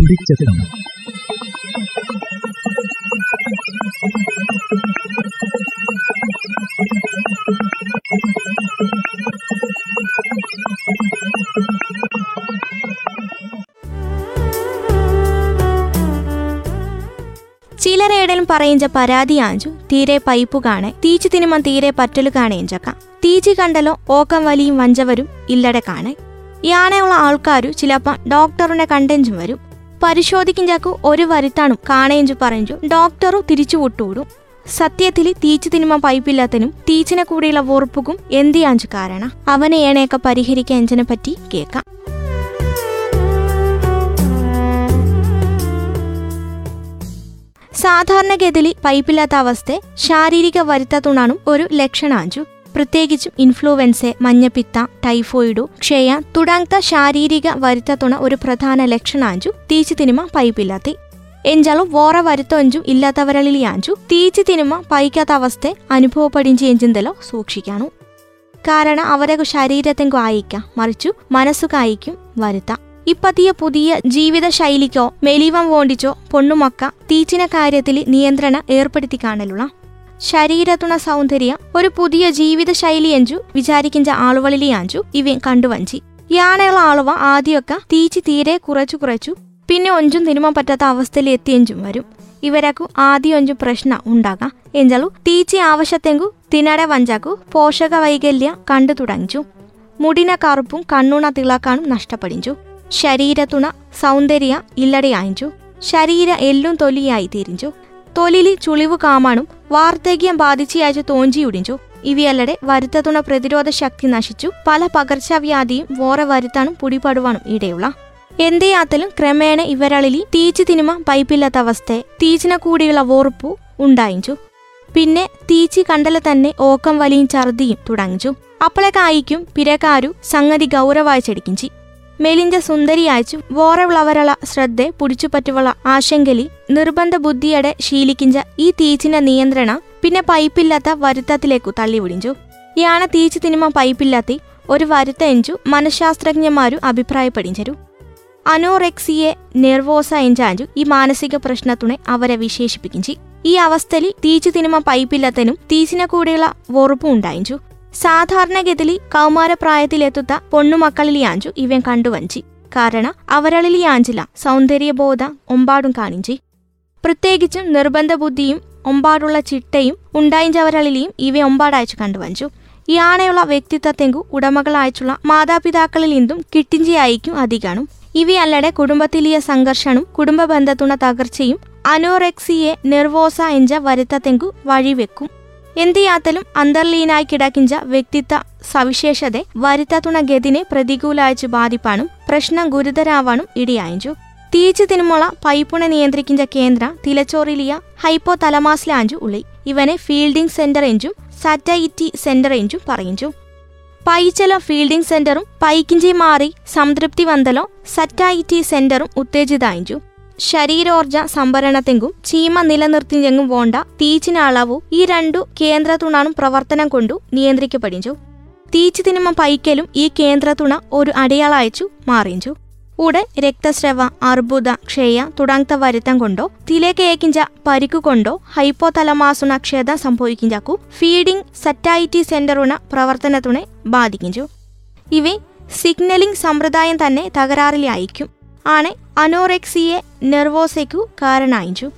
തുടിച്ചെത്തം ചിലരേടലും പറയിഞ്ച പരാതി ആഞ്ചു തീരെ പൈപ്പു കാണെ. തീച്ചു തിനുമം തീരെ പറ്റലു കാണേഞ്ചക്ക തീച്ചി കണ്ടലോ ഓക്കം വലിയും വഞ്ചവരും ഇല്ലടെ കാണെ. യാനെയുള്ള ആൾക്കാരു ചിലപ്പം ഡോക്ടറിനെ കണ്ടെഞ്ചും വരും. പരിശോധിക്കിഞ്ചാക്കു ഒരു വരുത്താണും കാണേഞ്ചു പറഞ്ഞു ഡോക്ടറു തിരിച്ചു വിട്ടുവിടും. സത്യത്തിൽ തീച്ചു തിന്മ പൈപ്പില്ലാത്തനും തീച്ചിനെ കൂടെയുള്ള വോർപ്പുക്കും എന്തിയാഞ്ചു കാരണം? അവനെ ഏണയൊക്കെ പരിഹരിക്കാൻ എഞ്ചിനെ പറ്റി കേൾക്കാം സാധാരണഗതിയിൽ പൈപ്പില്ലാത്ത അവസ്ഥ ശാരീരിക വരുത്തത്തുണാണും ഒരു ലക്ഷണാഞ്ചു. പ്രത്യേകിച്ചും ഇൻഫ്ലുവൻസെ മഞ്ഞപ്പിത്ത ടൈഫോയിഡു ക്ഷയ തുടങ്ങത്ത ശാരീരിക വരുത്തത്തുണ ഒരു പ്രധാന ലക്ഷണാഞ്ചു തീച്ചു തിനിമ പൈപ്പില്ലാത്തി. എഞ്ചാളും വോറ വരുത്തഞ്ചു ഇല്ലാത്തവരളിയാഞ്ചു തീച്ചു തിനുമ പൈക്കാത്ത അവസ്ഥ അനുഭവപ്പെടിഞ്ചി എഞ്ചിന്തലോ സൂക്ഷിക്കാണു കാരണം അവരെ ശരീരത്തെങ്കു ആയിക്കാം മറിച്ചു മനസ്സു കായിക്കും വരുത്താം. ഇപ്പത്തിയ പുതിയ ജീവിത ശൈലിക്കോ മെലിവം വോണ്ടിച്ചോ പൊണ്ണുമക്ക തീച്ചിന കാര്യത്തിൽ നിയന്ത്രണ ഏർപ്പെടുത്തി കാണലുള്ള. ശരീരത്തുണ സൗന്ദര്യം ഒരു പുതിയ ജീവിത ശൈലിയഞ്ചു ആളുകളിലെ ആളുകളിലെയാഞ്ചു ഇവ കണ്ടുവഞ്ചി യാണയുള്ള ആളുവ ആദ്യമൊക്കെ തീച്ചി തീരെ കുറച്ചു കുറച്ചു പിന്നെ ഒഞ്ചും തിരുമാൻ പറ്റാത്ത അവസ്ഥയിൽ എത്തിയഞ്ചും വരും. ഇവരക്കു ആദ്യം ഒഞ്ചും പ്രശ്ന ഉണ്ടാകാം. എഞ്ചാലു തീച്ചി ആവശ്യത്തെങ്കു തിനടെ വഞ്ചാക്കു പോഷക വൈകല്യ കണ്ടു തുടങ്ങിച്ചു. മുടിന കറുപ്പും കണ്ണുണ തിളക്കാനും നഷ്ടപ്പെടിഞ്ചു. ശരീരത്തുണ സൗന്ദര്യ ഇല്ലടയായിഞ്ചു. ശരീര എല്ലും തൊലിയായി തിരിഞ്ചു. തൊലിലി ചുളിവ് കാമാണും വാർദ്ധക്യം ബാധിച്ചയാഴ്ച തോഞ്ചിയുടിഞ്ചു ഇവയല്ലടെ വരുത്തതുണ പ്രതിരോധ ശക്തി നശിച്ചു. പല പകർച്ചവ്യാധിയും വോറ വരുത്താനും പുടിപടുവാനും ഇടയുള്ള. എന്തെയാത്തലും ക്രമേണ ഇവരളിലി തീച്ചു തിനുമ പൈപ്പില്ലാത്ത അവസ്ഥ തീച്ചിനെ കൂടിയുള്ള വോറുപ്പു ഉണ്ടായിച്ചു പിന്നെ തീച്ചി കണ്ടല തന്നെ ഓക്കം വലിയും ഛർദിയും തുടങ്ങിച്ചു അപ്പളക്കായിക്കും പിരക്കാരു സംഗതി ഗൗരവായി ചെടിക്കിഞ്ചി. മെലിഞ്ച സുന്ദരിയായച്ചു വോറവിളവരള ശ്രദ്ധ പുടിച്ചുപറ്റുവള ആശങ്കലി നിർബന്ധ ബുദ്ധിയടെ ശീലിക്കിഞ്ച ഈ തീച്ചിന്റെ നിയന്ത്രണ പിന്നെ പൈപ്പില്ലാത്ത വരുത്തത്തിലേക്കു തള്ളിവിടിഞ്ചു. യാണ തീച്ചു തിനിമ പൈപ്പില്ലാത്തി ഒരു വരുത്ത എഞ്ചു മനഃശാസ്ത്രജ്ഞന്മാരു അഭിപ്രായപ്പെടിഞ്ചരു. അനോറെക്സിയെ നെർവോസ എഞ്ചാഞ്ചു ഈ മാനസിക പ്രശ്നത്തുണെ അവരെ വിശേഷിപ്പിക്കിഞ്ചി. ഈ അവസ്ഥയിൽ തീച്ചു തിനിമ പൈപ്പില്ലാത്തനും തീച്ചിനെ കൂടെയുള്ള വറുപ്പും ഉണ്ടായിഞ്ചു സാധാരണഗതിയിൽ കൗമാരപ്രായത്തിലെത്തുത്ത പൊണ്ണുമക്കളിലിയാഞ്ചു ഇവൻ കണ്ടുവഞ്ചി. കാരണം അവരളിലിയാഞ്ചില സൗന്ദര്യബോധ ഒമ്പാടും കാണിഞ്ചി. പ്രത്യേകിച്ചും നിർബന്ധ ബുദ്ധിയും ഒമ്പാടുള്ള ചിട്ടയും ഉണ്ടായിഞ്ചവരളിലിയും ഇവ ഒമ്പാടയച്ചു കണ്ടുവഞ്ചു. ഇയാണെയുള്ള വ്യക്തിത്വത്തെങ്കു ഉടമകളായിട്ടുള്ള മാതാപിതാക്കളിൽ നിന്നും കിട്ടിഞ്ചിയായിരിക്കും അധികാണും. ഇവയല്ലടെ കുടുംബത്തിലിയ സംഘർഷണും കുടുംബ ബന്ധത്തുണ തകർച്ചയും അനോറെക്സിയെ നെർവോസ എഞ്ച വരുത്തത്തെങ്കു വഴിവെക്കും. എന്തിയാത്തലും അന്തർലീനായി കിടക്കിഞ്ച വ്യക്തിത്വ സവിശേഷത വരുത്താത്തുണ ഗതിനെ പ്രതികൂലായച്ചു ബാധിപ്പാനും പ്രശ്നം ഗുരുതരാവാനും ഇടിയായഞ്ചു. തീച്ചു തിനുമുള പൈപ്പുണ നിയന്ത്രിക്കുന്ന കേന്ദ്ര തിലച്ചോറിലിയ ഹൈപ്പോ തലമാസ്ലാഞ്ചു ഉള്ളി ഇവനെ ഫീൽഡിംഗ് സെന്റർ എഞ്ചും സാറ്റൈറ്റി സെന്റർ എഞ്ചും പറയിഞ്ചു. പൈച്ചല ഫീൽഡിംഗ് സെന്ററും പൈക്കിഞ്ചി മാറി സംതൃപ്തി വന്തലോ സറ്റൈറ്റി സെന്ററും ഉത്തേജിതായിഞ്ചു. ശരീരോർജ സംഭരണത്തെങ്കും ചീമ നിലനിർത്തിയെങ്കും വേണ്ട തീച്ചിന അളവു ഈ രണ്ടു കേന്ദ്രതുണാണും പ്രവർത്തനം കൊണ്ടു നിയന്ത്രിക്കപ്പെടിഞ്ചു. തീച്ചു തിനുമ പൈക്കലും ഈ കേന്ദ്രതുണ ഒരു അടയാളയച്ചു മാറിഞ്ചു. ഉടൻ രക്തസ്രവ അർബുദ ക്ഷയ തുടങ്ങത്ത വരുത്തം കൊണ്ടോ തിലേക്കേക്കിഞ്ച പരിക്കു കൊണ്ടോ ഹൈപ്പോ തലമാസുണ ക്ഷത സംഭവിക്കിഞ്ചാക്കു ഫീഡിംഗ് സറ്റൈറ്റി സെന്ററുണ പ്രവർത്തനത്തുണെ ബാധിക്കിഞ്ചു. ഇവ സിഗ്നലിംഗ് സമ്പ്രദായം തന്നെ തകരാറിലായിരിക്കും. ആണ് അനോറെക്സിയെ നെർവോസയ്ക്കു കാരണായിച്ചു.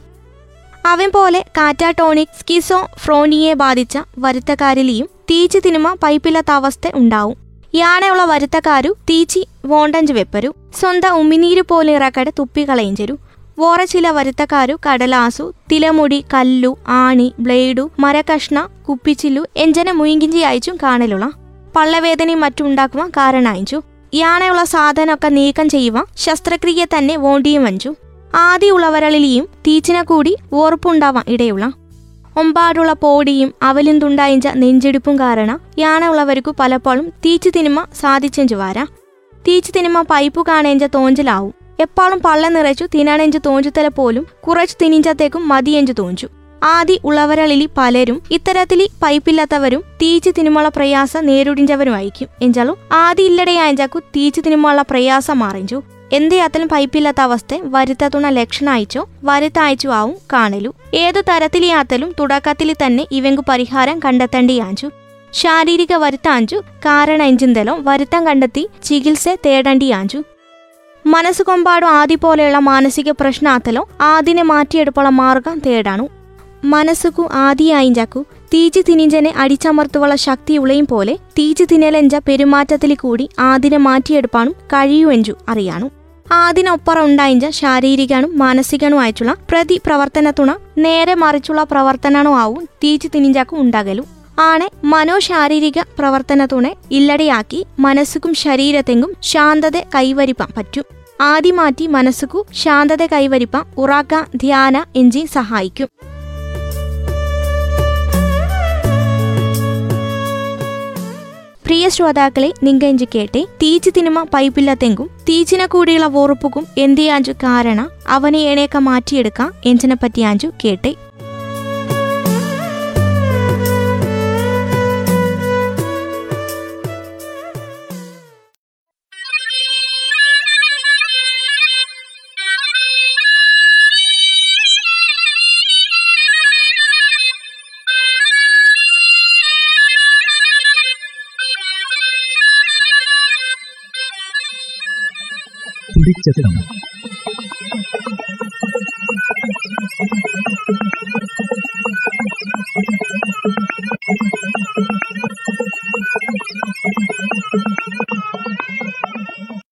അവൻ പോലെ കാറ്റാട്ടോണിക് സ്കിസോ ഫ്രോണിയെ ബാധിച്ച വരുത്തക്കാരിലെയും തീച്ചു തിനുമ പൈപ്പില്ലാത്ത അവസ്ഥ ഉണ്ടാവും. യാണെയുള്ള വരുത്തക്കാരു തീച്ചി വോണ്ടഞ്ച് വെപ്പരു സ്വന്തം ഉമിനീര് പോലെ ഇറക്കടെ തുപ്പിക്കളയും ചെരു വേറെ ചില വരുത്തക്കാരു കടലാസു തിലമുടി കല്ലു ആണി ബ്ലേഡു മരകഷ്ണ കുപ്പിച്ചില്ലു എഞ്ചന മുയിങ്കിഞ്ചി അയച്ചും കാണലുള്ള പള്ളവേദനയും മറ്റുണ്ടാക്കുവാൻ കാരണായിച്ചു. യാണെയുള്ള സാധനമൊക്കെ നീക്കം ചെയ്യുക ശസ്ത്രക്രിയ തന്നെ വോണ്ടിയും വഞ്ചു. ആദ്യമുള്ളവരളിലെയും തീച്ചിനെ കൂടി ഓർപ്പുണ്ടാവാം ഇടയുള്ള. ഒമ്പാടുള്ള പോടിയും അവലും തുണ്ടായിഞ്ച നെഞ്ചെടുപ്പും കാരണം യാണയുള്ളവർക്ക് പലപ്പോഴും തീച്ചു തിന്മ സാധിച്ചെഞ്ചു വാരാം. തീച്ചു തിന്മ പൈപ്പ് കാണേഞ്ച തോഞ്ചലാവും. എപ്പോഴും പള്ള നിറച്ചു തിനാണെഞ്ചു തോഞ്ചുത്തല പോലും കുറച്ചു തിനിഞ്ചത്തേക്കും മതിയെഞ്ചു തോഞ്ചു. ആദി ഉള്ളവരളിൽ പലരും ഇത്തരത്തിലി പൈപ്പില്ലാത്തവരും തീച്ചു തിനുമുള്ള പ്രയാസ നേരിടിഞ്ചവരുമായിരിക്കും എഞ്ചാലും ആദി ഇല്ലടയായഞ്ചാക്കു തീച്ചു തിനുമുള്ള പ്രയാസം മാറിഞ്ചു. എന്തിയാത്തലും പൈപ്പില്ലാത്ത അവസ്ഥ വരുത്തത്തുണ ലക്ഷണായിച്ചോ വരുത്തായച്ചു ആവും കാണലു. ഏതു തരത്തിലെയാത്തലും തുടക്കത്തിൽ തന്നെ ഇവങ്കു പരിഹാരം കണ്ടെത്തേണ്ടിയാഞ്ചു. ശാരീരിക വരുത്താഞ്ചു കാരണ എഞ്ചിന്തലോ വരുത്തം കണ്ടെത്തി ചികിത്സ തേടേണ്ടിയാഞ്ചു. മനസ്സുകൊമ്പാടും ആദി പോലെയുള്ള മാനസിക പ്രശ്നാത്തലോ ആദിനെ മാറ്റിയെടുപ്പുള്ള മാർഗം തേടാണു. മനസ്സുക്കു ആദിയായിഞ്ചാക്കു തീജ് തിനിഞ്ചനെ അടിച്ചമർത്തുള്ള ശക്തി ഉളയും പോലെ തീജ് തിനലെഞ്ച പെരുമാറ്റത്തിൽ കൂടി ആദിനെ മാറ്റിയെടുപ്പാനും കഴിയുവെഞ്ചു അറിയാണു. ആദിനൊപ്പറ ഉണ്ടായിഞ്ച ശാരീരികനും മാനസികനുമായിട്ടുള്ള പ്രതി പ്രവർത്തനത്തുണ നേരെ മറിച്ചുള്ള പ്രവർത്തനണോ ആവും തീജ് തിനിഞ്ചാക്കും ഉണ്ടാകലു. ആണ് മനോശാരീരിക പ്രവർത്തനത്തുണെ ഇല്ലടയാക്കി മനസ്സുക്കും ശരീരത്തെങ്കും ശാന്തത കൈവരിപ്പാൻ പറ്റും. ആദ്യമാറ്റി മനസ്സുക്കു ശാന്തത കൈവരിപ്പാൻ ഉറാക്ക ധ്യാന എഞ്ചി സഹായിക്കും. പ്രിയ ശ്രോതാക്കളെ നിങ്കഞ്ചു കേട്ടെ തീച്ചു തിനുമ പൈപ്പില്ലത്തെങ്കും തീച്ചിനെ കൂടിയുള്ള വോറുപ്പുക്കും എന്തിയാഞ്ചു കാരണ അവനെ എണേക്ക മാറ്റിയെടുക്കാം എഞ്ചിനെ പറ്റിയാഞ്ചു കേട്ടെ. 飛でいちゃってたもん。